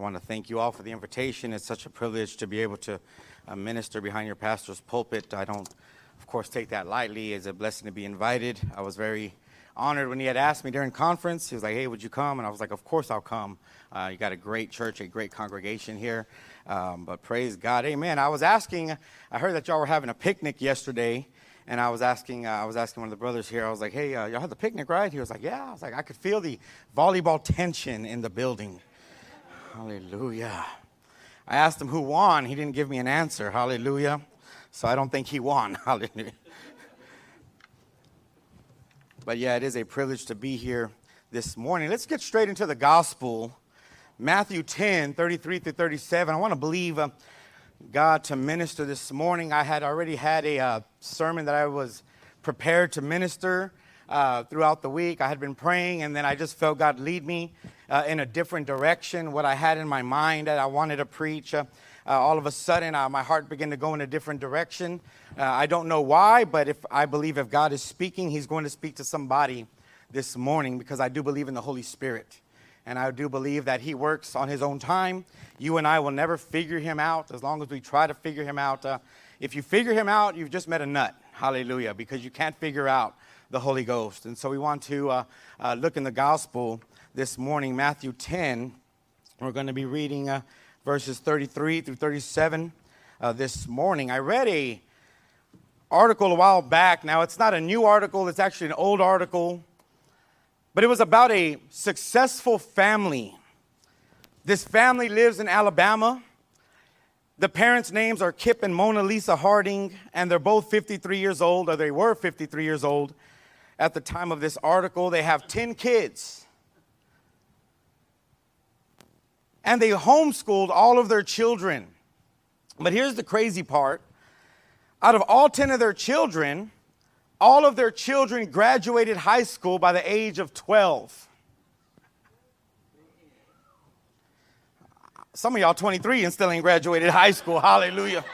I want to thank you all for the invitation. It's such a privilege to be able to uh, minister behind your pastor's pulpit. I don't, of course, take that lightly. It's a blessing to be invited. I was very honored when he had asked me during conference. He was like, "Hey, would you come?" And I was like, "Of course I'll come." Uh, you got a great church, a great congregation here. Um, but praise God, Amen. I was asking. I heard that y'all were having a picnic yesterday, and I was asking. Uh, I was asking one of the brothers here. I was like, "Hey, uh, y'all had the picnic, right?" He was like, "Yeah." I was like, "I could feel the volleyball tension in the building." Hallelujah. I asked him who won. He didn't give me an answer. Hallelujah. So I don't think he won. Hallelujah. But yeah, it is a privilege to be here this morning. Let's get straight into the gospel. Matthew 10, 33 through 37. I want to believe uh, God to minister this morning. I had already had a uh, sermon that I was prepared to minister uh, throughout the week. I had been praying, and then I just felt God lead me uh, in a different direction. What I had in my mind that I wanted to preach, uh, uh, all of a sudden, my heart began to go in a different direction. I don't know why, but if I believe if God is speaking, He's going to speak to somebody this morning because I do believe in the Holy Spirit. And I do believe that He works on His own time. You and I will never figure Him out as long as we try to figure Him out. Uh, if you figure Him out, you've just met a nut. Hallelujah. Because you can't figure out the Holy Ghost. And so we want to uh, uh, look in the gospel this morning, Matthew 10. We're going to be reading uh, verses 33 through 37 uh, this morning. I read a article a while back. Now, it's not a new article, it's actually an old article, but it was about a successful family. This family lives in Alabama. The parents' names are Kip and Mona Lisa Harding, and they're both 53 years old, or they were 53 years old at the time of this article. They have 10 kids. And they homeschooled all of their children. But here's the crazy part out of all 10 of their children, all of their children graduated high school by the age of 12. Some of y'all 23 and still ain't graduated high school. Hallelujah.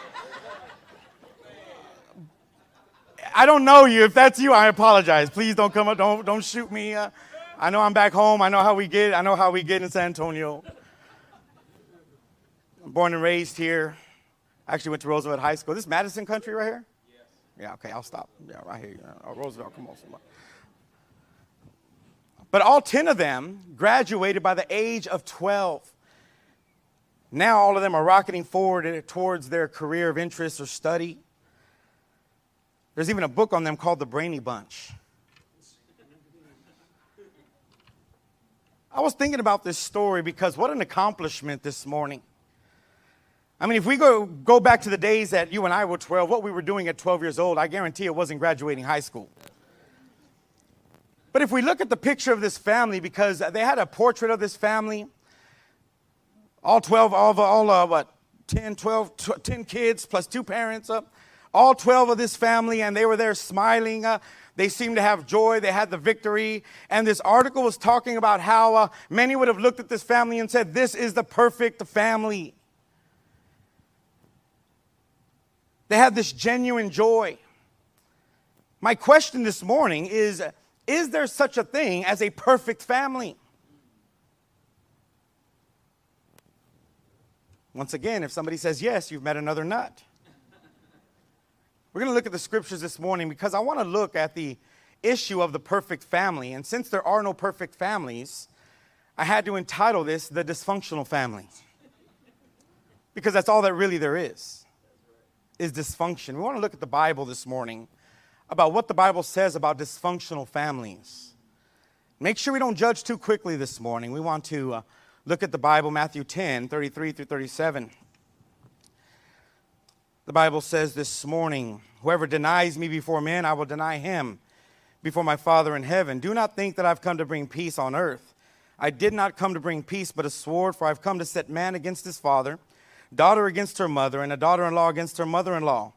I don't know you. If that's you, I apologize. Please don't come up. Don't, don't shoot me. Uh, I know I'm back home. I know how we get. I know how we get in San Antonio. I'm born and raised here. I actually went to Roosevelt High School. This Madison country right here? Yes. Yeah, okay, I'll stop. Yeah, right here. Oh, Roosevelt, come on, somebody. But all 10 of them graduated by the age of 12. Now all of them are rocketing forward towards their career of interest or study. There's even a book on them called The Brainy Bunch. I was thinking about this story because what an accomplishment this morning. I mean, if we go, go back to the days that you and I were 12, what we were doing at 12 years old, I guarantee it wasn't graduating high school. But if we look at the picture of this family, because they had a portrait of this family, all 12, all, all uh, what, 10, 12, 10 kids plus two parents, uh, all 12 of this family, and they were there smiling. Uh, they seemed to have joy. They had the victory. And this article was talking about how uh, many would have looked at this family and said, This is the perfect family. They had this genuine joy. My question this morning is Is there such a thing as a perfect family? Once again, if somebody says yes, you've met another nut. We're going to look at the scriptures this morning because I want to look at the issue of the perfect family. And since there are no perfect families, I had to entitle this The Dysfunctional Family. Because that's all that really there is, is dysfunction. We want to look at the Bible this morning about what the Bible says about dysfunctional families. Make sure we don't judge too quickly this morning. We want to uh, look at the Bible, Matthew 10, 33 through 37. The Bible says this morning, Whoever denies me before men, I will deny him before my Father in heaven. Do not think that I've come to bring peace on earth. I did not come to bring peace, but a sword, for I've come to set man against his father, daughter against her mother, and a daughter in law against her mother in law.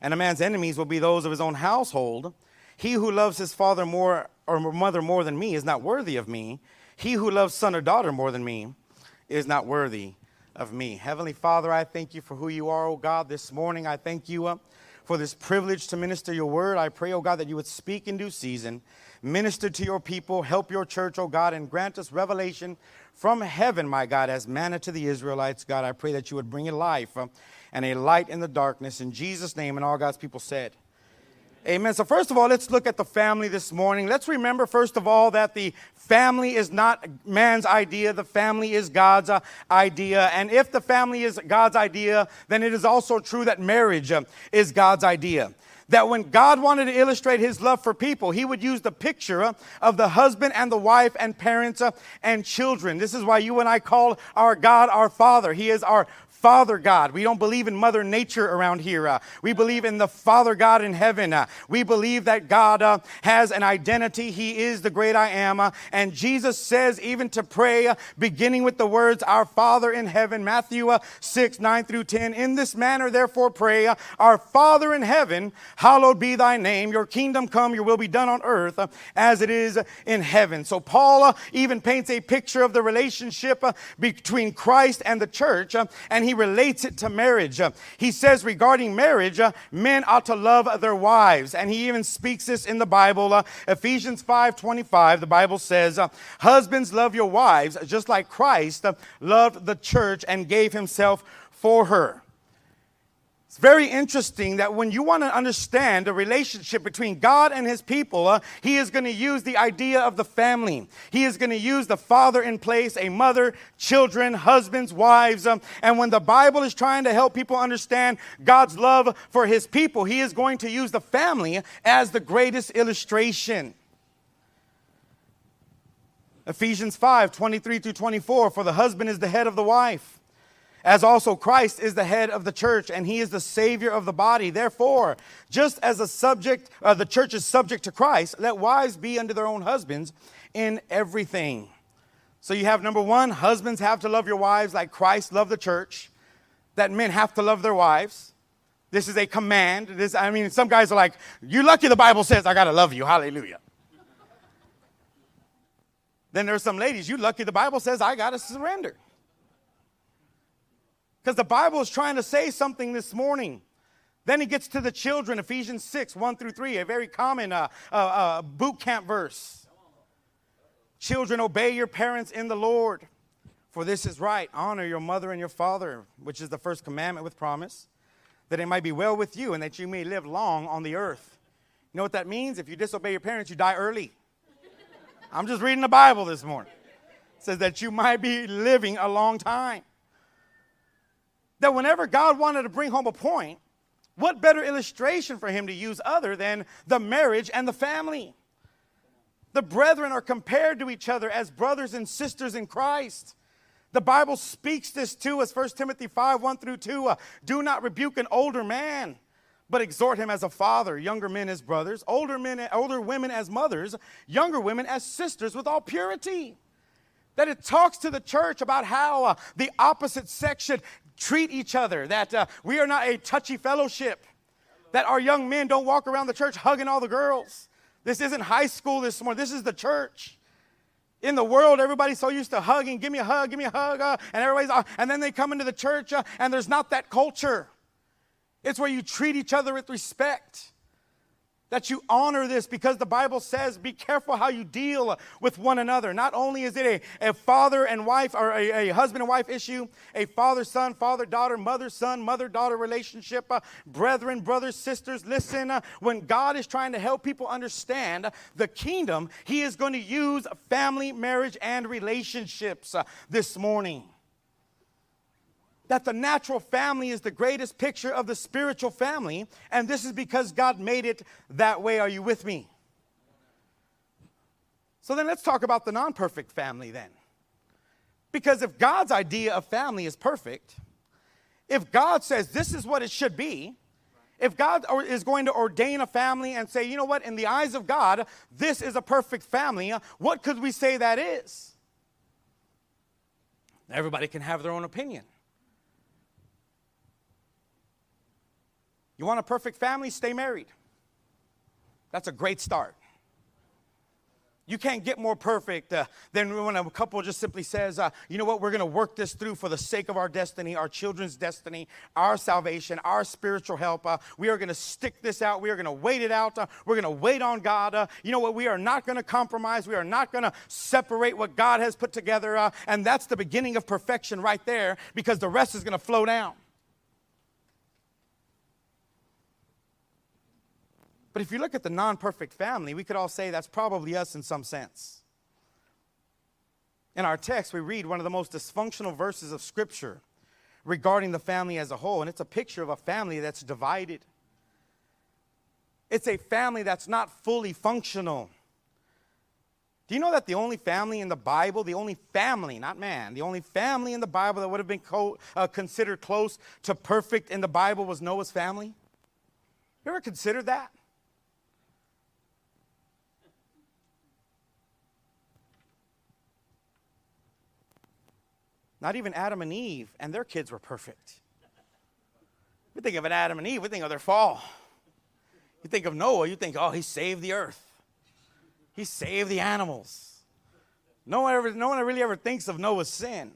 And a man's enemies will be those of his own household. He who loves his father more or mother more than me is not worthy of me. He who loves son or daughter more than me is not worthy of me. Heavenly Father, I thank you for who you are, oh God, this morning. I thank you uh, for this privilege to minister your word. I pray, oh God, that you would speak in due season, minister to your people, help your church, oh God, and grant us revelation from heaven, my God, as manna to the Israelites. God, I pray that you would bring a life uh, and a light in the darkness. In Jesus' name, and all God's people said, Amen. So, first of all, let's look at the family this morning. Let's remember, first of all, that the family is not man's idea, the family is God's uh, idea. And if the family is God's idea, then it is also true that marriage uh, is God's idea. That when God wanted to illustrate his love for people, he would use the picture uh, of the husband and the wife and parents uh, and children. This is why you and I call our God our Father. He is our Father God. We don't believe in Mother Nature around here. Uh, we believe in the Father God in heaven. Uh, we believe that God uh, has an identity. He is the great I am. Uh, and Jesus says, even to pray, uh, beginning with the words, Our Father in heaven, Matthew uh, 6, 9 through 10. In this manner, therefore, pray, Our Father in heaven, hallowed be thy name. Your kingdom come, your will be done on earth as it is in heaven. So, Paul even paints a picture of the relationship between Christ and the church. and he relates it to marriage. Uh, he says regarding marriage, uh, men ought to love their wives. And he even speaks this in the Bible. Uh, Ephesians 5 25, the Bible says, Husbands, love your wives, just like Christ loved the church and gave himself for her. It's very interesting that when you want to understand the relationship between God and his people, uh, he is going to use the idea of the family. He is going to use the father in place, a mother, children, husbands, wives. Um, and when the Bible is trying to help people understand God's love for his people, he is going to use the family as the greatest illustration. Ephesians 5 23 through 24 For the husband is the head of the wife as also Christ is the head of the church and he is the savior of the body. Therefore, just as a subject, uh, the church is subject to Christ, let wives be under their own husbands in everything. So you have number one, husbands have to love your wives like Christ loved the church, that men have to love their wives. This is a command. This, I mean, some guys are like, you lucky the Bible says I gotta love you. Hallelujah. then there's some ladies, you lucky the Bible says I gotta surrender. Because the Bible is trying to say something this morning. Then he gets to the children, Ephesians 6, 1 through 3, a very common uh, uh, uh, boot camp verse. Children, obey your parents in the Lord, for this is right. Honor your mother and your father, which is the first commandment with promise, that it might be well with you and that you may live long on the earth. You know what that means? If you disobey your parents, you die early. I'm just reading the Bible this morning. It says that you might be living a long time that whenever God wanted to bring home a point, what better illustration for him to use other than the marriage and the family? The brethren are compared to each other as brothers and sisters in Christ. The Bible speaks this to us, 1 Timothy 5 1 through 2. Uh, Do not rebuke an older man, but exhort him as a father, younger men as brothers, older men, older women as mothers, younger women as sisters with all purity. That it talks to the church about how uh, the opposite sex should treat each other, that uh, we are not a touchy fellowship, that our young men don't walk around the church hugging all the girls. This isn't high school this morning, this is the church. In the world, everybody's so used to hugging, give me a hug, give me a hug, uh, and everybody's, uh, and then they come into the church uh, and there's not that culture. It's where you treat each other with respect that you honor this because the Bible says be careful how you deal with one another. Not only is it a, a father and wife or a, a husband and wife issue, a father son, father daughter, mother son, mother daughter relationship, uh, brethren, brothers, sisters. Listen, uh, when God is trying to help people understand the kingdom, He is going to use family, marriage, and relationships uh, this morning that the natural family is the greatest picture of the spiritual family, and this is because God made it that way. Are you with me? So then let's talk about the non perfect family then. Because if God's idea of family is perfect, if God says this is what it should be, if God is going to ordain a family and say, you know what, in the eyes of God, this is a perfect family, what could we say that is? Everybody can have their own opinion. You want a perfect family? Stay married. That's a great start. You can't get more perfect uh, than when a couple just simply says, uh, you know what, we're going to work this through for the sake of our destiny, our children's destiny, our salvation, our spiritual help. Uh, we are going to stick this out. We are going to wait it out. Uh, we're going to wait on God. Uh, you know what, we are not going to compromise. We are not going to separate what God has put together. Uh, and that's the beginning of perfection right there because the rest is going to flow down. But if you look at the non perfect family, we could all say that's probably us in some sense. In our text, we read one of the most dysfunctional verses of Scripture regarding the family as a whole, and it's a picture of a family that's divided. It's a family that's not fully functional. Do you know that the only family in the Bible, the only family, not man, the only family in the Bible that would have been co- uh, considered close to perfect in the Bible was Noah's family? You ever considered that? Not even Adam and Eve and their kids were perfect. We think of an Adam and Eve, we think of their fall. You think of Noah, you think, oh, he saved the earth. He saved the animals. No one, ever, no one really ever thinks of Noah's sin.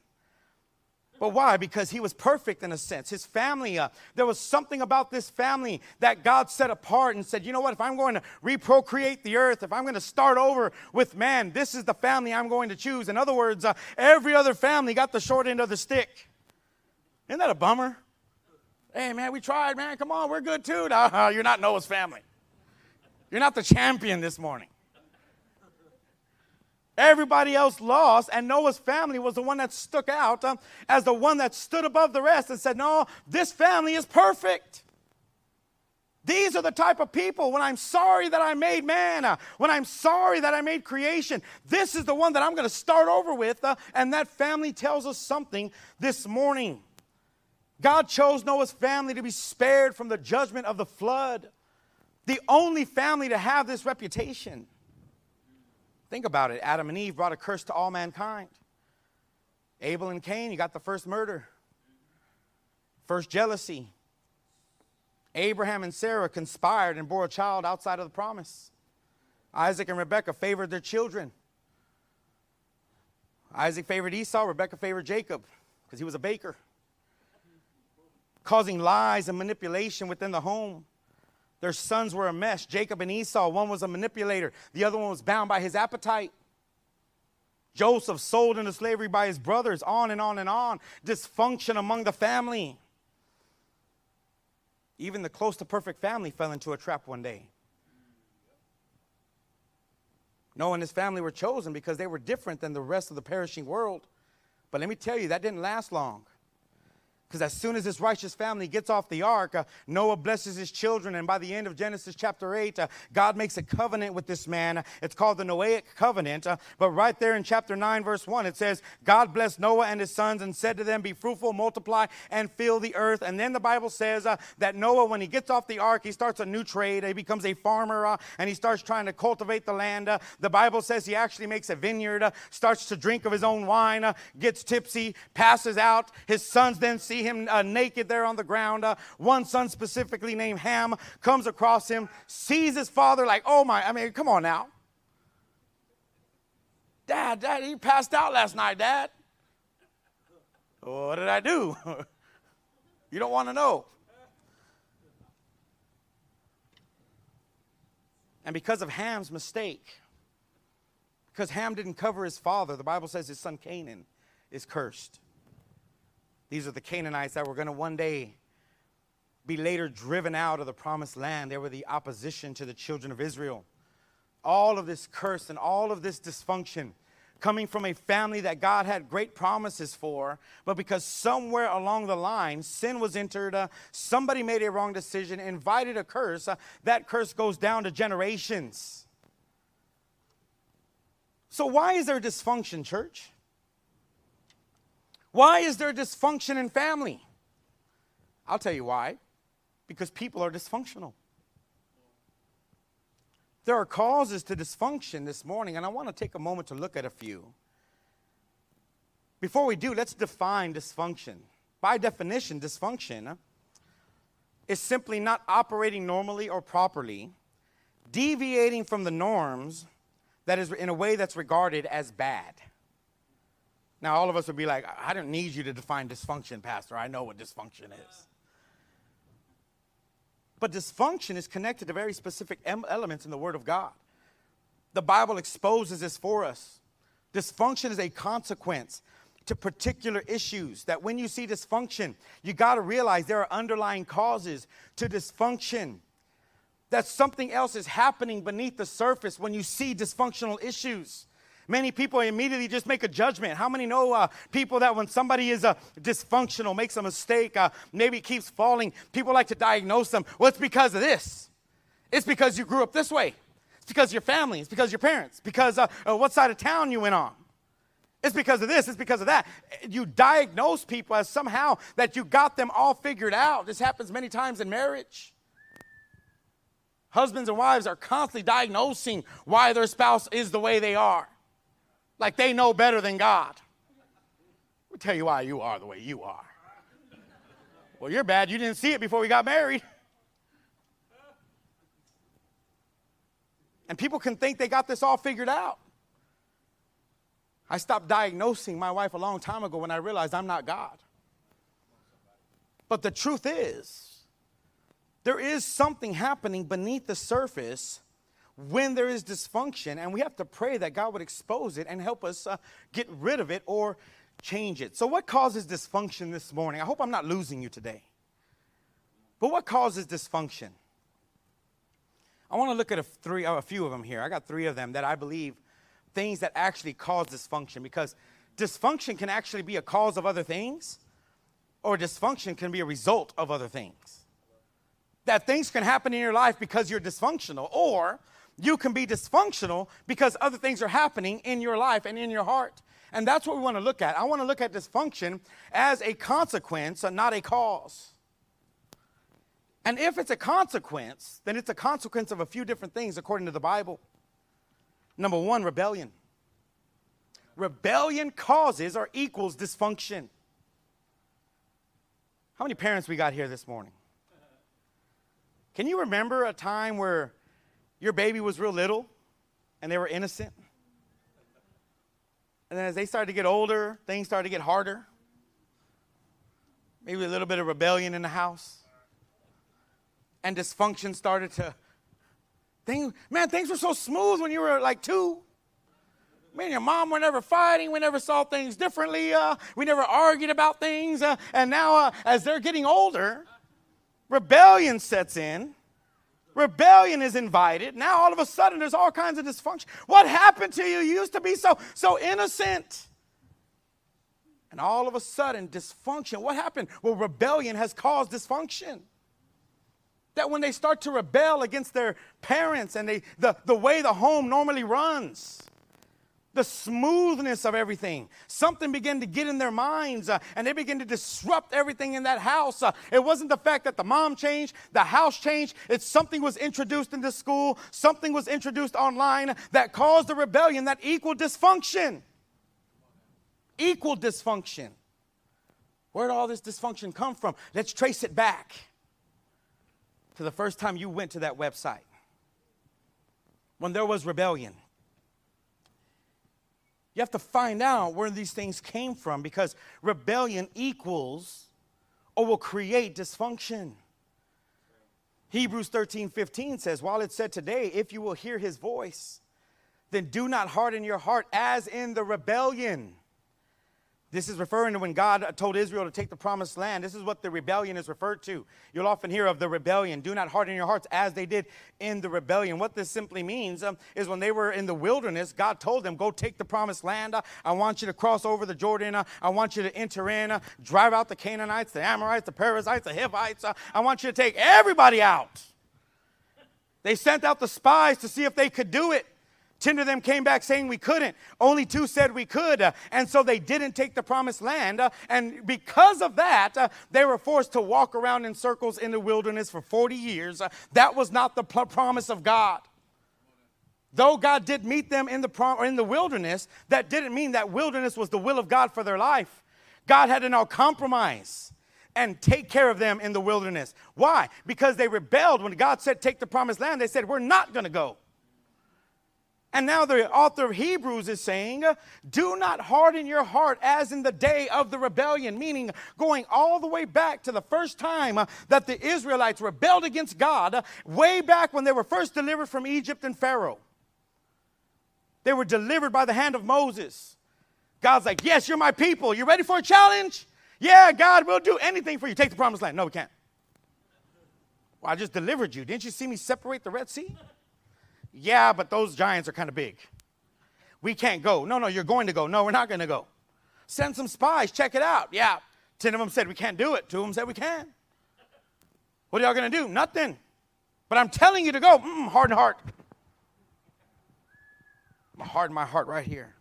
But why? Because he was perfect in a sense. His family, uh, there was something about this family that God set apart and said, you know what, if I'm going to reprocreate the earth, if I'm going to start over with man, this is the family I'm going to choose. In other words, uh, every other family got the short end of the stick. Isn't that a bummer? Hey, man, we tried, man. Come on, we're good too. No, you're not Noah's family. You're not the champion this morning. Everybody else lost, and Noah's family was the one that stuck out um, as the one that stood above the rest and said, No, this family is perfect. These are the type of people when I'm sorry that I made man, uh, when I'm sorry that I made creation, this is the one that I'm going to start over with. Uh, and that family tells us something this morning. God chose Noah's family to be spared from the judgment of the flood, the only family to have this reputation. Think about it. Adam and Eve brought a curse to all mankind. Abel and Cain, you got the first murder, first jealousy. Abraham and Sarah conspired and bore a child outside of the promise. Isaac and Rebekah favored their children. Isaac favored Esau, Rebekah favored Jacob because he was a baker, causing lies and manipulation within the home. Their sons were a mess. Jacob and Esau, one was a manipulator, the other one was bound by his appetite. Joseph sold into slavery by his brothers, on and on and on. Dysfunction among the family. Even the close to perfect family fell into a trap one day. Noah and his family were chosen because they were different than the rest of the perishing world. But let me tell you, that didn't last long. Because as soon as this righteous family gets off the ark, uh, Noah blesses his children. And by the end of Genesis chapter 8, uh, God makes a covenant with this man. It's called the Noahic covenant. Uh, but right there in chapter 9, verse 1, it says, God blessed Noah and his sons and said to them, Be fruitful, multiply, and fill the earth. And then the Bible says uh, that Noah, when he gets off the ark, he starts a new trade. He becomes a farmer uh, and he starts trying to cultivate the land. Uh, the Bible says he actually makes a vineyard, starts to drink of his own wine, gets tipsy, passes out. His sons then see see him uh, naked there on the ground. Uh, one son, specifically named Ham, comes across him, sees his father, like, oh my, I mean, come on now. Dad, Dad, he passed out last night, Dad. What did I do? you don't want to know. And because of Ham's mistake, because Ham didn't cover his father, the Bible says his son Canaan is cursed. These are the Canaanites that were going to one day be later driven out of the promised land. They were the opposition to the children of Israel. All of this curse and all of this dysfunction coming from a family that God had great promises for, but because somewhere along the line sin was entered, uh, somebody made a wrong decision, invited a curse, uh, that curse goes down to generations. So, why is there dysfunction, church? Why is there dysfunction in family? I'll tell you why. Because people are dysfunctional. There are causes to dysfunction this morning, and I want to take a moment to look at a few. before we do, let's define dysfunction. By definition, dysfunction is simply not operating normally or properly, deviating from the norms that is in a way that's regarded as bad. Now, all of us would be like, I don't need you to define dysfunction, Pastor. I know what dysfunction is. But dysfunction is connected to very specific elements in the Word of God. The Bible exposes this for us. Dysfunction is a consequence to particular issues. That when you see dysfunction, you got to realize there are underlying causes to dysfunction. That something else is happening beneath the surface when you see dysfunctional issues. Many people immediately just make a judgment. How many know uh, people that when somebody is uh, dysfunctional, makes a mistake, uh, maybe keeps falling, people like to diagnose them? Well, it's because of this. It's because you grew up this way. It's because your family. It's because your parents. Because uh, uh, what side of town you went on. It's because of this, it's because of that. You diagnose people as somehow that you got them all figured out. This happens many times in marriage. Husbands and wives are constantly diagnosing why their spouse is the way they are like they know better than God. Me tell you why you are the way you are. Well, you're bad. You didn't see it before we got married. And people can think they got this all figured out. I stopped diagnosing my wife a long time ago when I realized I'm not God. But the truth is, there is something happening beneath the surface when there is dysfunction, and we have to pray that God would expose it and help us uh, get rid of it or change it. So, what causes dysfunction this morning? I hope I'm not losing you today. But what causes dysfunction? I want to look at a, three, a few of them here. I got three of them that I believe things that actually cause dysfunction because dysfunction can actually be a cause of other things, or dysfunction can be a result of other things. That things can happen in your life because you're dysfunctional, or you can be dysfunctional because other things are happening in your life and in your heart. And that's what we want to look at. I want to look at dysfunction as a consequence and not a cause. And if it's a consequence, then it's a consequence of a few different things according to the Bible. Number one, rebellion. Rebellion causes or equals dysfunction. How many parents we got here this morning? Can you remember a time where your baby was real little and they were innocent. And then as they started to get older, things started to get harder. Maybe a little bit of rebellion in the house. And dysfunction started to. Man, things were so smooth when you were like two. Me and your mom were never fighting. We never saw things differently. Uh, we never argued about things. Uh, and now, uh, as they're getting older, rebellion sets in rebellion is invited. Now all of a sudden there's all kinds of dysfunction. What happened to you? You used to be so so innocent. And all of a sudden dysfunction. What happened? Well, rebellion has caused dysfunction. That when they start to rebel against their parents and they the, the way the home normally runs, the smoothness of everything. Something began to get in their minds uh, and they began to disrupt everything in that house. Uh, it wasn't the fact that the mom changed, the house changed. It's something was introduced into school, something was introduced online that caused a rebellion that equaled dysfunction. Equal dysfunction. Where did all this dysfunction come from? Let's trace it back to the first time you went to that website when there was rebellion. You have to find out where these things came from because rebellion equals or will create dysfunction. Hebrews 13 15 says, While it said today, if you will hear his voice, then do not harden your heart as in the rebellion this is referring to when God told Israel to take the promised land. This is what the rebellion is referred to. You'll often hear of the rebellion. Do not harden your hearts as they did in the rebellion. What this simply means um, is when they were in the wilderness, God told them, Go take the promised land. Uh, I want you to cross over the Jordan. Uh, I want you to enter in, uh, drive out the Canaanites, the Amorites, the Perizzites, the Hivites. I want you to take everybody out. They sent out the spies to see if they could do it. Ten of them came back saying we couldn't. Only two said we could. Uh, and so they didn't take the promised land. Uh, and because of that, uh, they were forced to walk around in circles in the wilderness for 40 years. That was not the promise of God. Though God did meet them in the, prom- in the wilderness, that didn't mean that wilderness was the will of God for their life. God had to now compromise and take care of them in the wilderness. Why? Because they rebelled when God said, Take the promised land. They said, We're not going to go. And now the author of Hebrews is saying, Do not harden your heart as in the day of the rebellion, meaning going all the way back to the first time that the Israelites rebelled against God, way back when they were first delivered from Egypt and Pharaoh. They were delivered by the hand of Moses. God's like, Yes, you're my people. You ready for a challenge? Yeah, God, we'll do anything for you. Take the promised land. No, we can't. Well, I just delivered you. Didn't you see me separate the Red Sea? Yeah, but those giants are kind of big. We can't go. No, no, you're going to go. No, we're not going to go. Send some spies. Check it out. Yeah. Ten of them said we can't do it. Two of them said we can. What are y'all going to do? Nothing. But I'm telling you to go. Mm, harden heart. I'm harden my heart right here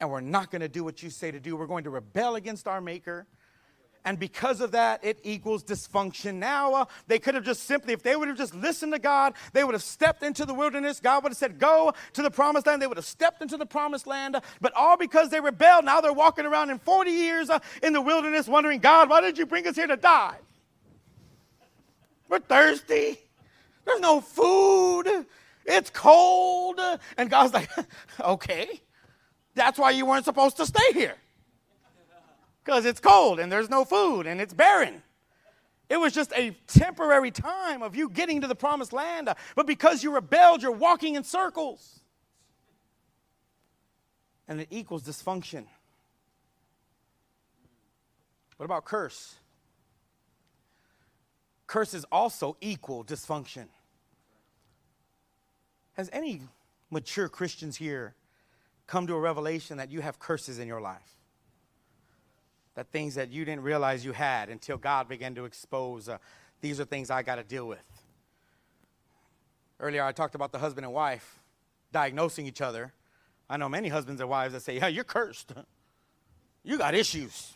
and we're not going to do what you say to do. We're going to rebel against our Maker. And because of that, it equals dysfunction. Now, uh, they could have just simply, if they would have just listened to God, they would have stepped into the wilderness. God would have said, Go to the promised land. They would have stepped into the promised land. But all because they rebelled, now they're walking around in 40 years uh, in the wilderness wondering, God, why did you bring us here to die? We're thirsty. There's no food. It's cold. And God's like, Okay. That's why you weren't supposed to stay here. Because it's cold and there's no food and it's barren. It was just a temporary time of you getting to the promised land. Uh, but because you rebelled, you're walking in circles. And it equals dysfunction. What about curse? Curses also equal dysfunction. Has any mature Christians here come to a revelation that you have curses in your life. That things that you didn't realize you had until God began to expose uh, these are things I got to deal with. Earlier, I talked about the husband and wife diagnosing each other. I know many husbands and wives that say, Yeah, you're cursed. You got issues.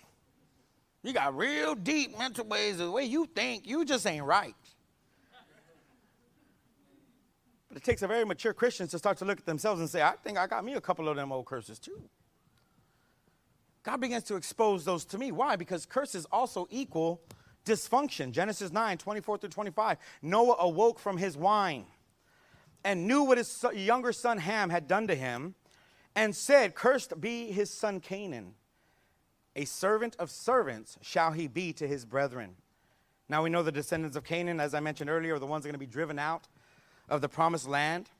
You got real deep mental ways. of The way you think, you just ain't right. But it takes a very mature Christian to start to look at themselves and say, I think I got me a couple of them old curses too. God begins to expose those to me. Why? Because curses also equal dysfunction. Genesis 9, 24 through 25. Noah awoke from his wine and knew what his younger son Ham had done to him and said, Cursed be his son Canaan. A servant of servants shall he be to his brethren. Now we know the descendants of Canaan, as I mentioned earlier, are the ones that are going to be driven out of the promised land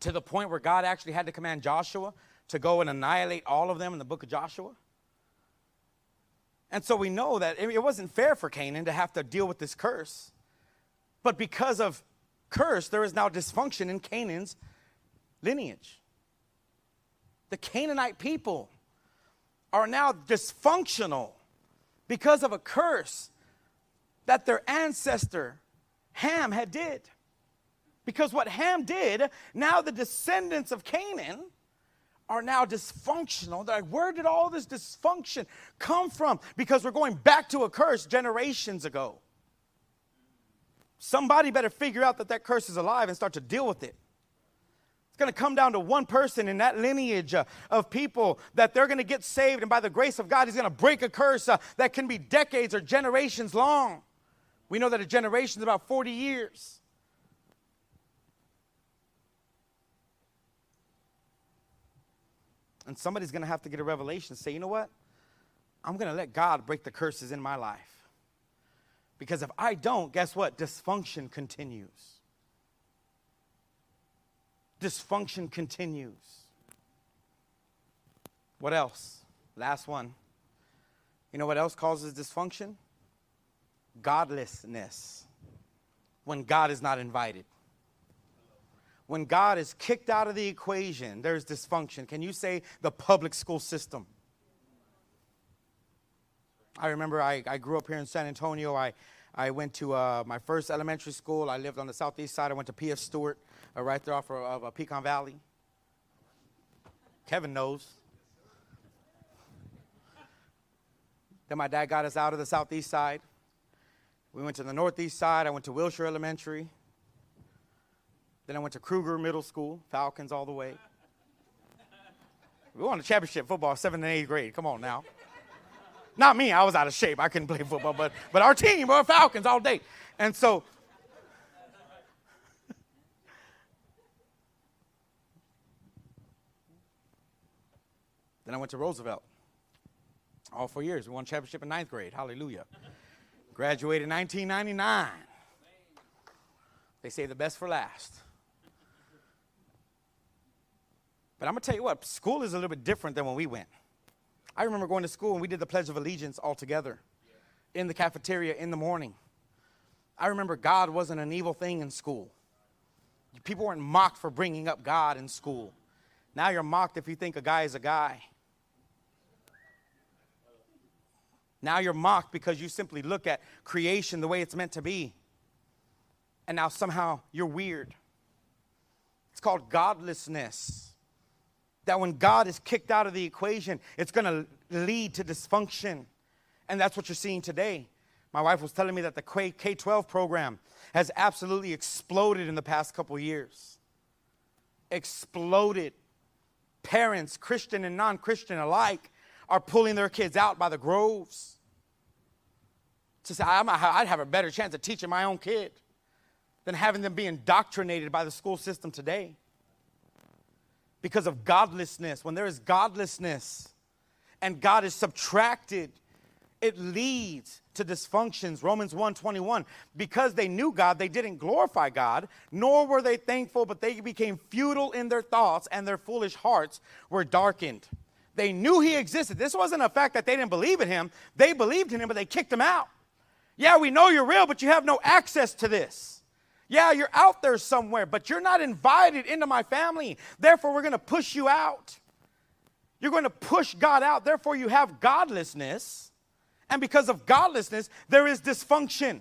to the point where God actually had to command Joshua to go and annihilate all of them in the book of Joshua. And so we know that it wasn't fair for Canaan to have to deal with this curse. But because of curse, there is now dysfunction in Canaan's lineage. The Canaanite people are now dysfunctional because of a curse that their ancestor Ham had did. Because what Ham did, now the descendants of Canaan are now dysfunctional. They're like, where did all this dysfunction come from? Because we're going back to a curse generations ago. Somebody better figure out that that curse is alive and start to deal with it. It's going to come down to one person in that lineage uh, of people that they're going to get saved, and by the grace of God, He's going to break a curse uh, that can be decades or generations long. We know that a generation is about 40 years. And somebody's going to have to get a revelation say, you know what? I'm going to let God break the curses in my life. Because if I don't, guess what? Dysfunction continues. Dysfunction continues. What else? Last one. You know what else causes dysfunction? Godlessness. When God is not invited when God is kicked out of the equation, there's dysfunction. Can you say the public school system? I remember I, I grew up here in San Antonio. I, I went to uh, my first elementary school. I lived on the southeast side. I went to P.F. Stewart, uh, right there off of, uh, Pecan Valley. Kevin knows. Then my dad got us out of the southeast side. We went to the northeast side. I went to Wilshire Elementary. Then I went to Krueger Middle School, Falcons all the way. We won a championship football, seventh and eighth grade. Come on now. Not me, I was out of shape. I couldn't play football, but, but our team were Falcons all day. And so, then I went to Roosevelt. All four years. We won championship in ninth grade. Hallelujah. Graduated in 1999. They say the best for last. But I'm going to tell you what, school is a little bit different than when we went. I remember going to school and we did the Pledge of Allegiance all together in the cafeteria in the morning. I remember God wasn't an evil thing in school. People weren't mocked for bringing up God in school. Now you're mocked if you think a guy is a guy. Now you're mocked because you simply look at creation the way it's meant to be. And now somehow you're weird. It's called godlessness that when God is kicked out of the equation, it's going to lead to dysfunction. And that's what you're seeing today. My wife was telling me that the K 12 program has absolutely exploded in the past couple years. Exploded. Parents, Christian and non Christian alike, are pulling their kids out by the groves. To say, I'd have a better chance of teaching my own kid than having them be indoctrinated by the school system today because of godlessness. When there is godlessness and God is subtracted, it leads to dysfunctions. Romans 1:21. Because they knew God, they didn't glorify God, nor were they thankful, but they became futile in their thoughts and their foolish hearts were darkened. They knew he existed. This wasn't a fact that they didn't believe in him. They believed in him, but they kicked him out. Yeah, we know you're real, but you have no access to this. Yeah, you're out there somewhere, but you're not invited into my family. Therefore, we're going to push you out. You're going to push God out. Therefore, you have godlessness. And because of godlessness, there is dysfunction.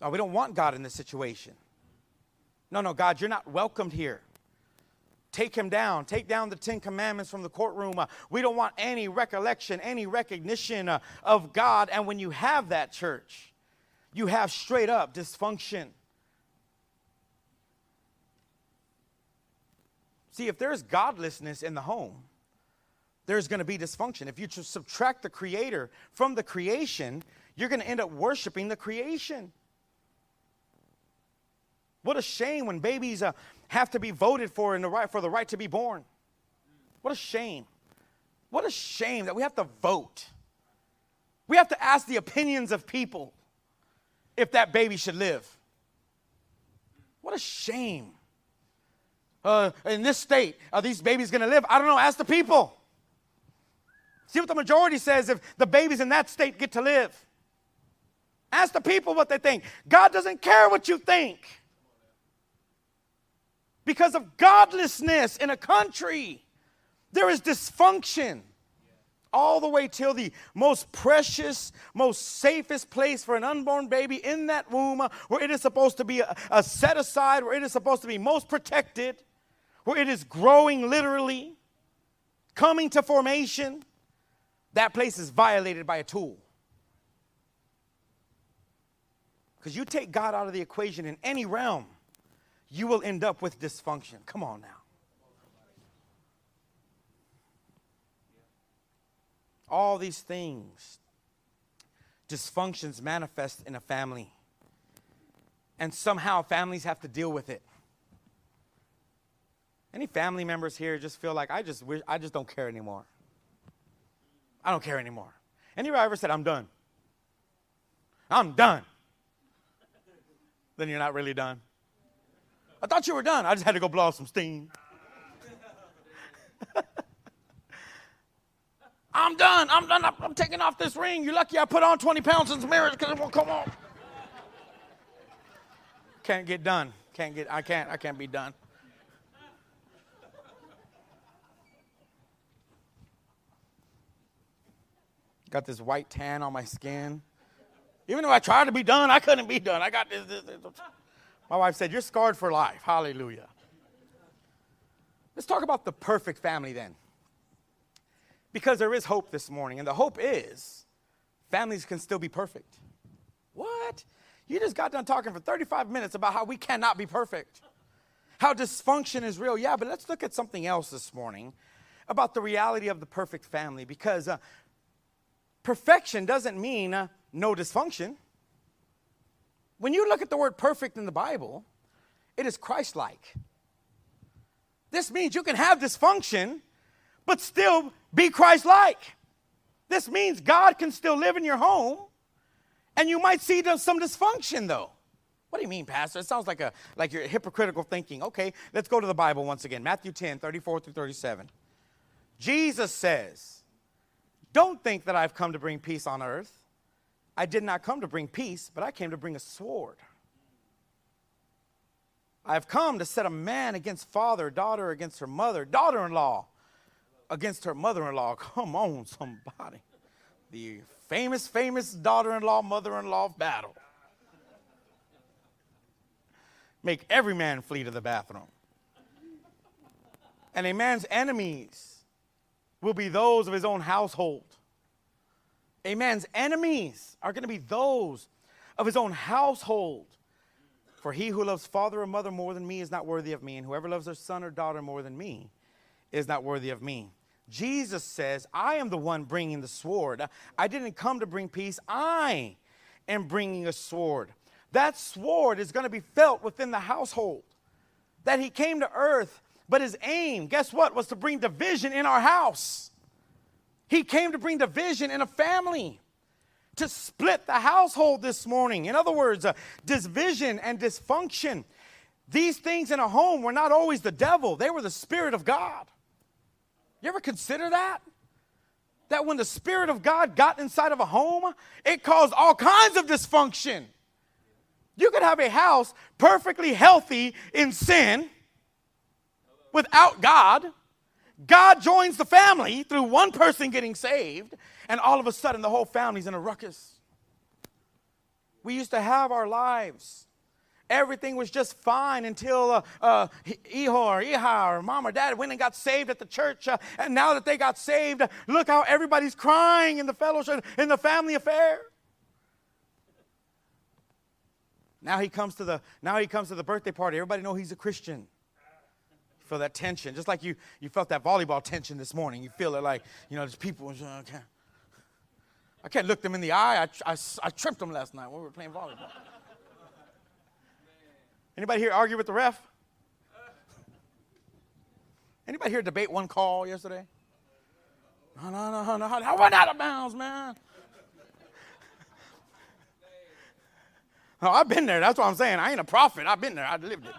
No, we don't want God in this situation. No, no, God, you're not welcomed here. Take him down. Take down the Ten Commandments from the courtroom. Uh, we don't want any recollection, any recognition uh, of God. And when you have that, church, you have straight up dysfunction. See, if there's godlessness in the home, there's going to be dysfunction. If you subtract the creator from the creation, you're going to end up worshiping the creation. What a shame when babies uh, have to be voted for in the right, for the right to be born. What a shame. What a shame that we have to vote. We have to ask the opinions of people if that baby should live. What a shame. Uh, in this state, are these babies going to live? I don't know. Ask the people. See what the majority says if the babies in that state get to live. Ask the people what they think. God doesn't care what you think. Because of godlessness in a country, there is dysfunction all the way till the most precious, most safest place for an unborn baby in that womb, uh, where it is supposed to be a, a set aside, where it is supposed to be most protected, where it is growing literally, coming to formation. That place is violated by a tool. Because you take God out of the equation in any realm, you will end up with dysfunction. Come on now. All these things, dysfunctions manifest in a family. And somehow families have to deal with it. Any family members here just feel like I just wish I just don't care anymore. I don't care anymore. Anybody ever said I'm done? I'm done. then you're not really done. I thought you were done. I just had to go blow off some steam. I'm done. I'm done. I'm, taking off this ring. You're lucky I put on 20 pounds in marriage because it won't come off. Can't get done. Can't get, I can't, I can't be done. Got this white tan on my skin. Even though I tried to be done, I couldn't be done. I got this, this, this. My wife said, You're scarred for life. Hallelujah. Let's talk about the perfect family then. Because there is hope this morning, and the hope is families can still be perfect. What? You just got done talking for 35 minutes about how we cannot be perfect, how dysfunction is real. Yeah, but let's look at something else this morning about the reality of the perfect family because uh, perfection doesn't mean uh, no dysfunction. When you look at the word perfect in the Bible, it is Christ like. This means you can have dysfunction, but still be Christ like. This means God can still live in your home and you might see some dysfunction though. What do you mean, Pastor? It sounds like a like you're hypocritical thinking. Okay, let's go to the Bible once again. Matthew 10, 34 through 37. Jesus says, Don't think that I've come to bring peace on earth. I did not come to bring peace, but I came to bring a sword. I have come to set a man against father, daughter against her mother, daughter in law against her mother in law. Come on, somebody. The famous, famous daughter in law, mother in law battle. Make every man flee to the bathroom. And a man's enemies will be those of his own household. A man's enemies are going to be those of his own household. For he who loves father or mother more than me is not worthy of me, and whoever loves their son or daughter more than me is not worthy of me. Jesus says, I am the one bringing the sword. I didn't come to bring peace, I am bringing a sword. That sword is going to be felt within the household. That he came to earth, but his aim, guess what, was to bring division in our house. He came to bring division in a family, to split the household this morning. In other words, uh, division and dysfunction. These things in a home were not always the devil, they were the Spirit of God. You ever consider that? That when the Spirit of God got inside of a home, it caused all kinds of dysfunction. You could have a house perfectly healthy in sin without God. God joins the family through one person getting saved, and all of a sudden the whole family's in a ruckus. We used to have our lives everything was just fine until uh, uh, Ehor, Eha, or mom or dad went and got saved at the church. Uh, and now that they got saved, look how everybody's crying in the fellowship, in the family affair. Now he comes to the now he comes to the birthday party. Everybody know he's a Christian. You feel that tension, just like you you felt that volleyball tension this morning. You feel it like you know there's people. Uh, I can't look them in the eye. I, I, I tripped them last night when we were playing volleyball. Anybody here argue with the ref? Anybody here debate one call yesterday? No, no, no, no, no. I went out of bounds, man. Oh, I've been there. That's what I'm saying. I ain't a prophet. I've been there. I've lived it.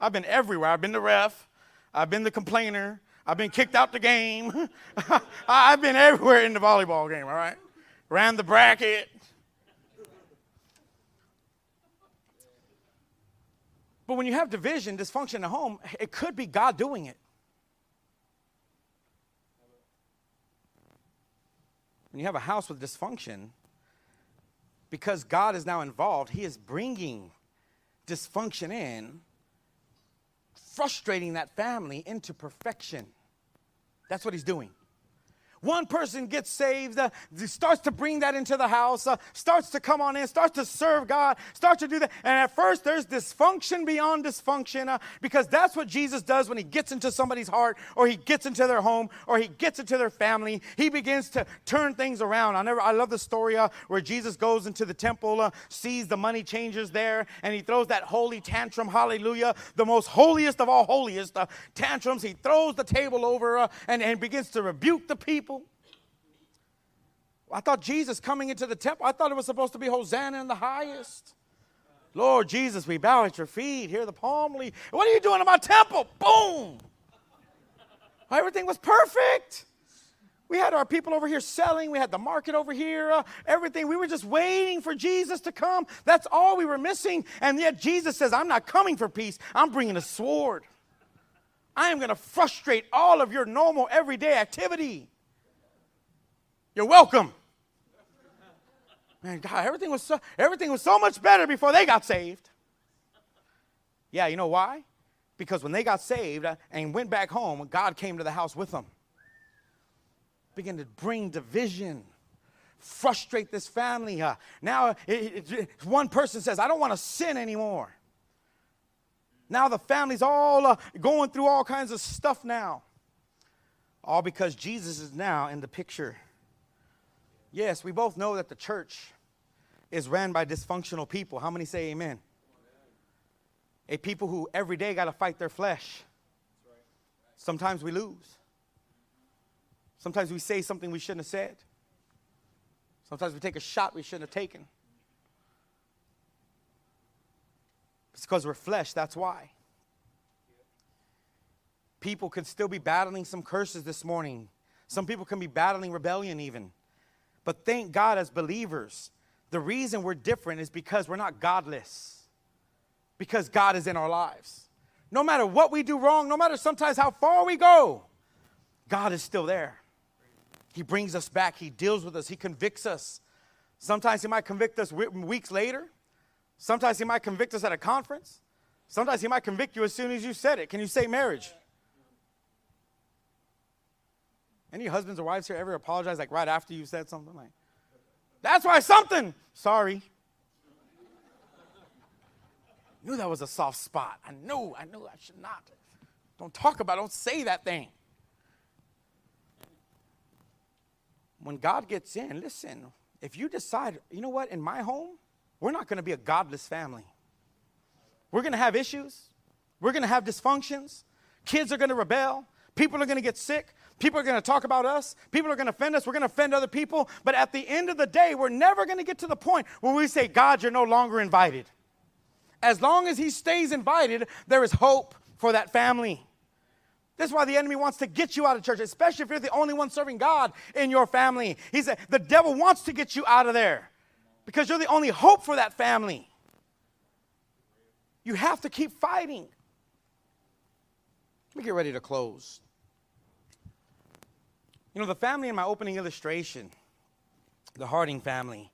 I've been everywhere. I've been the ref. I've been the complainer. I've been kicked out the game. I've been everywhere in the volleyball game, all right? Ran the bracket. But when you have division, dysfunction the home, it could be God doing it. When you have a house with dysfunction, because God is now involved, He is bringing dysfunction in, frustrating that family into perfection. That's what He's doing. One person gets saved, uh, starts to bring that into the house, uh, starts to come on in, starts to serve God, starts to do that. And at first, there's dysfunction beyond dysfunction uh, because that's what Jesus does when he gets into somebody's heart or he gets into their home or he gets into their family. He begins to turn things around. I, never, I love the story where Jesus goes into the temple, sees the money changers there, and he throws that holy tantrum. Hallelujah. The most holiest of all holiest tantrums. He throws the table over and, and begins to rebuke the people. I thought Jesus coming into the temple, I thought it was supposed to be Hosanna in the highest. Lord Jesus, we bow at your feet. Hear the palm leaf. What are you doing in my temple? Boom. Everything was perfect. We had our people over here selling. We had the market over here. Uh, everything. We were just waiting for Jesus to come. That's all we were missing. And yet Jesus says, I'm not coming for peace. I'm bringing a sword. I am going to frustrate all of your normal everyday activity. You're welcome. Man, God, everything was so everything was so much better before they got saved. Yeah, you know why? Because when they got saved uh, and went back home, God came to the house with them. Began to bring division frustrate this family. Uh, now, it, it, one person says, I don't want to sin anymore. Now the family's all uh, going through all kinds of stuff now. All because Jesus is now in the picture. Yes, we both know that the church is ran by dysfunctional people. How many say amen? A people who every day got to fight their flesh. Sometimes we lose. Sometimes we say something we shouldn't have said. Sometimes we take a shot we shouldn't have taken. It's because we're flesh, that's why. People could still be battling some curses this morning. Some people can be battling rebellion, even. But thank God, as believers, the reason we're different is because we're not godless, because God is in our lives. No matter what we do wrong, no matter sometimes how far we go, God is still there. He brings us back, He deals with us, He convicts us. Sometimes He might convict us weeks later, sometimes He might convict us at a conference, sometimes He might convict you as soon as you said it. Can you say marriage? Any husbands or wives here ever apologize like right after you said something like, that's why something, sorry. knew that was a soft spot. I knew, I knew I should not. Don't talk about, it. don't say that thing. when God gets in, listen, if you decide, you know what, in my home, we're not to be a godless family. We're to have issues. We're to have dysfunctions. Kids are to rebel. People are to get sick. People are going to talk about us. People are going to offend us. We're going to offend other people. But at the end of the day, we're never going to get to the point where we say, God, you're no longer invited. As long as He stays invited, there is hope for that family. This is why the enemy wants to get you out of church, especially if you're the only one serving God in your family. He said, the devil wants to get you out of there because you're the only hope for that family. You have to keep fighting. Let me get ready to close. You know, the family in my opening illustration, the Harding family,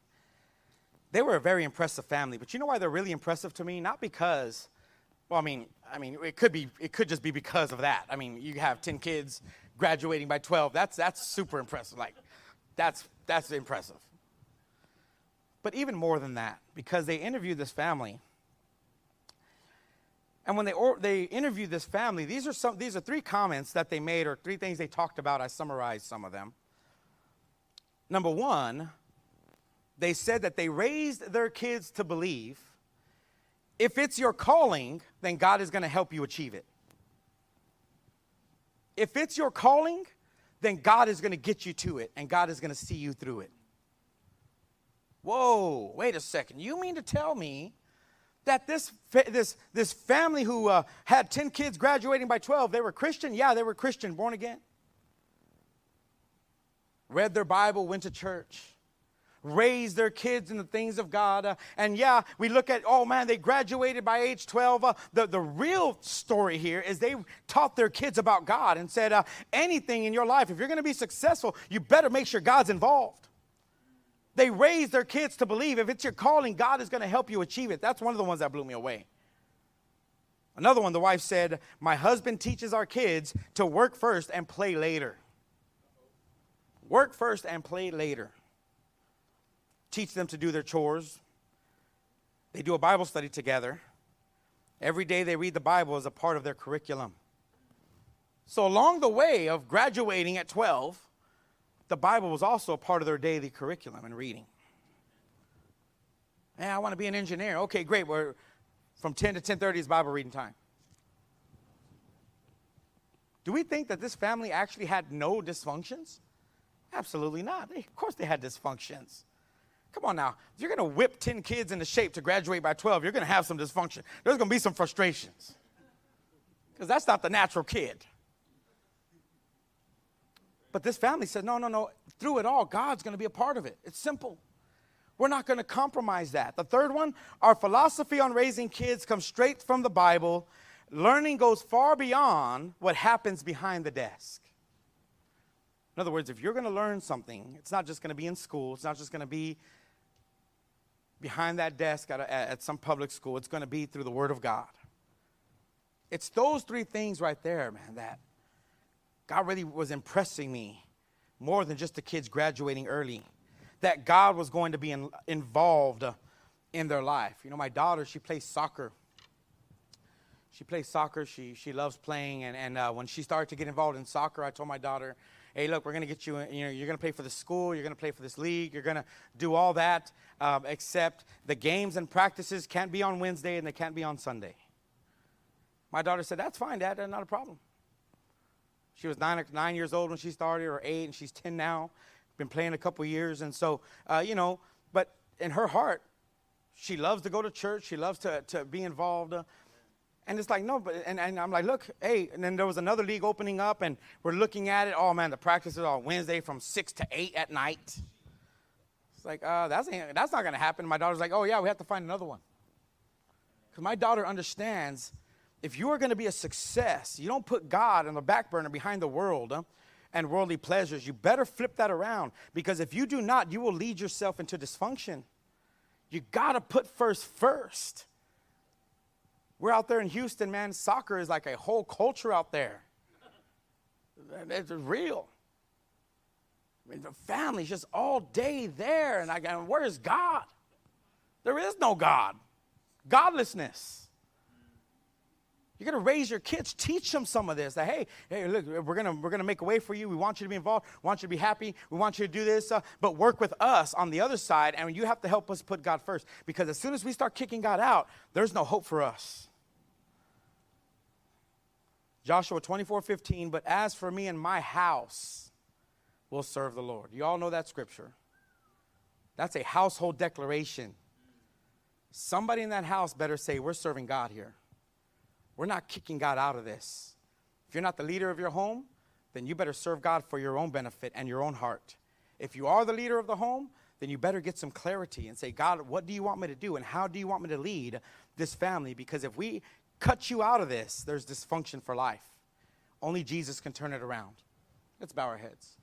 they were a very impressive family. But you know why they're really impressive to me? Not because well, I mean, I mean, it could be, it could just be because of that. I mean, you have 10 kids graduating by 12. That's, that's super impressive. Like, that's, that's impressive. But even more than that, because they interviewed this family, and when they, or, they interviewed this family, these are, some, these are three comments that they made, or three things they talked about. I summarized some of them. Number one, they said that they raised their kids to believe if it's your calling, then God is going to help you achieve it. If it's your calling, then God is going to get you to it and God is going to see you through it. Whoa, wait a second. You mean to tell me that this, this, this family who uh, had 10 kids graduating by 12, they were Christian? Yeah, they were Christian, born again. Read their Bible, went to church raised their kids in the things of God. Uh, and yeah, we look at, oh man, they graduated by age 12. Uh, the, the real story here is they taught their kids about God and said, uh, anything in your life, if you're going to be successful, you better make sure God's involved. They raised their kids to believe if it's your calling, God is going to help you achieve it. That's one of the ones that blew me away. Another one, the wife said, My husband teaches our kids to work first and play later. Work first and play later teach them to do their chores. They do a Bible study together. Every day they read the Bible as a part of their curriculum. So, along the way of graduating at 12, the Bible was also a part of their daily curriculum and reading. Hey, I want to be an engineer. Okay, great. We're from 10 to 10:30 is Bible reading time. Do we think that this family actually had no dysfunctions? Absolutely not. They, of course they had dysfunctions. Come on now. If you're going to whip 10 kids into shape to graduate by 12, you're going to have some dysfunction. There's going to be some frustrations. Because that's not the natural kid. But this family said, no, no, no. Through it all, God's going to be a part of it. It's simple. We're not going to compromise that. The third one, our philosophy on raising kids comes straight from the Bible. Learning goes far beyond what happens behind the desk. In other words, if you're going to learn something, it's not just going to be in school, it's not just going to be behind that desk at, a, at some public school. It's going to be through the Word of God. It's those three things right there, man, that God really was impressing me more than just the kids graduating early. that God was going to be in, involved in their life. You know, my daughter, she plays soccer. She plays soccer. She, she loves playing. And, and uh, when she started to get involved in soccer, I told my daughter, hey, look, we're going to get you, you know, you're going to play for the school, you're going to play for this league, you're going to do all that, um, except the games and practices can't be on Wednesday and they can't be on Sunday. My daughter said, that's fine, Dad, that's not a problem. She was nine, nine years old when she started, or eight, and she's 10 now. Been playing a couple years. And so, uh, you know, but in her heart, she loves to go to church. She loves to, to be involved. Uh, and it's like, no, but, and, and I'm like, look, hey, and then there was another league opening up, and we're looking at it. Oh, man, the practice is on Wednesday from 6 to 8 at night. It's like, uh, that's, that's not going to happen. My daughter's like, oh, yeah, we have to find another one. Because my daughter understands if you are going to be a success, you don't put God on the back burner behind the world huh, and worldly pleasures. You better flip that around because if you do not, you will lead yourself into dysfunction. You got to put first first. We're out there in Houston, man. Soccer is like a whole culture out there. It's real. I mean, the family's just all day there, and I go, where is God? There is no God. Godlessness. You're to raise your kids, teach them some of this. That hey, hey, look, we're to we're to make a way for you. We want you to be involved. We want you to be happy. We want you to do this, uh, but work with us on the other side, and you have to help us put God first. Because as soon as we start kicking God out, there's no hope for us. Joshua 24, 15, but as for me and my house, we'll serve the Lord. You all know that scripture. That's a household declaration. Somebody in that house better say, We're serving God here. We're not kicking God out of this. If you're not the leader of your home, then you better serve God for your own benefit and your own heart. If you are the leader of the home, then you better get some clarity and say, God, what do you want me to do and how do you want me to lead this family? Because if we cut you out of this, there's dysfunction for life. Only Jesus can turn it around. Let's bow our heads.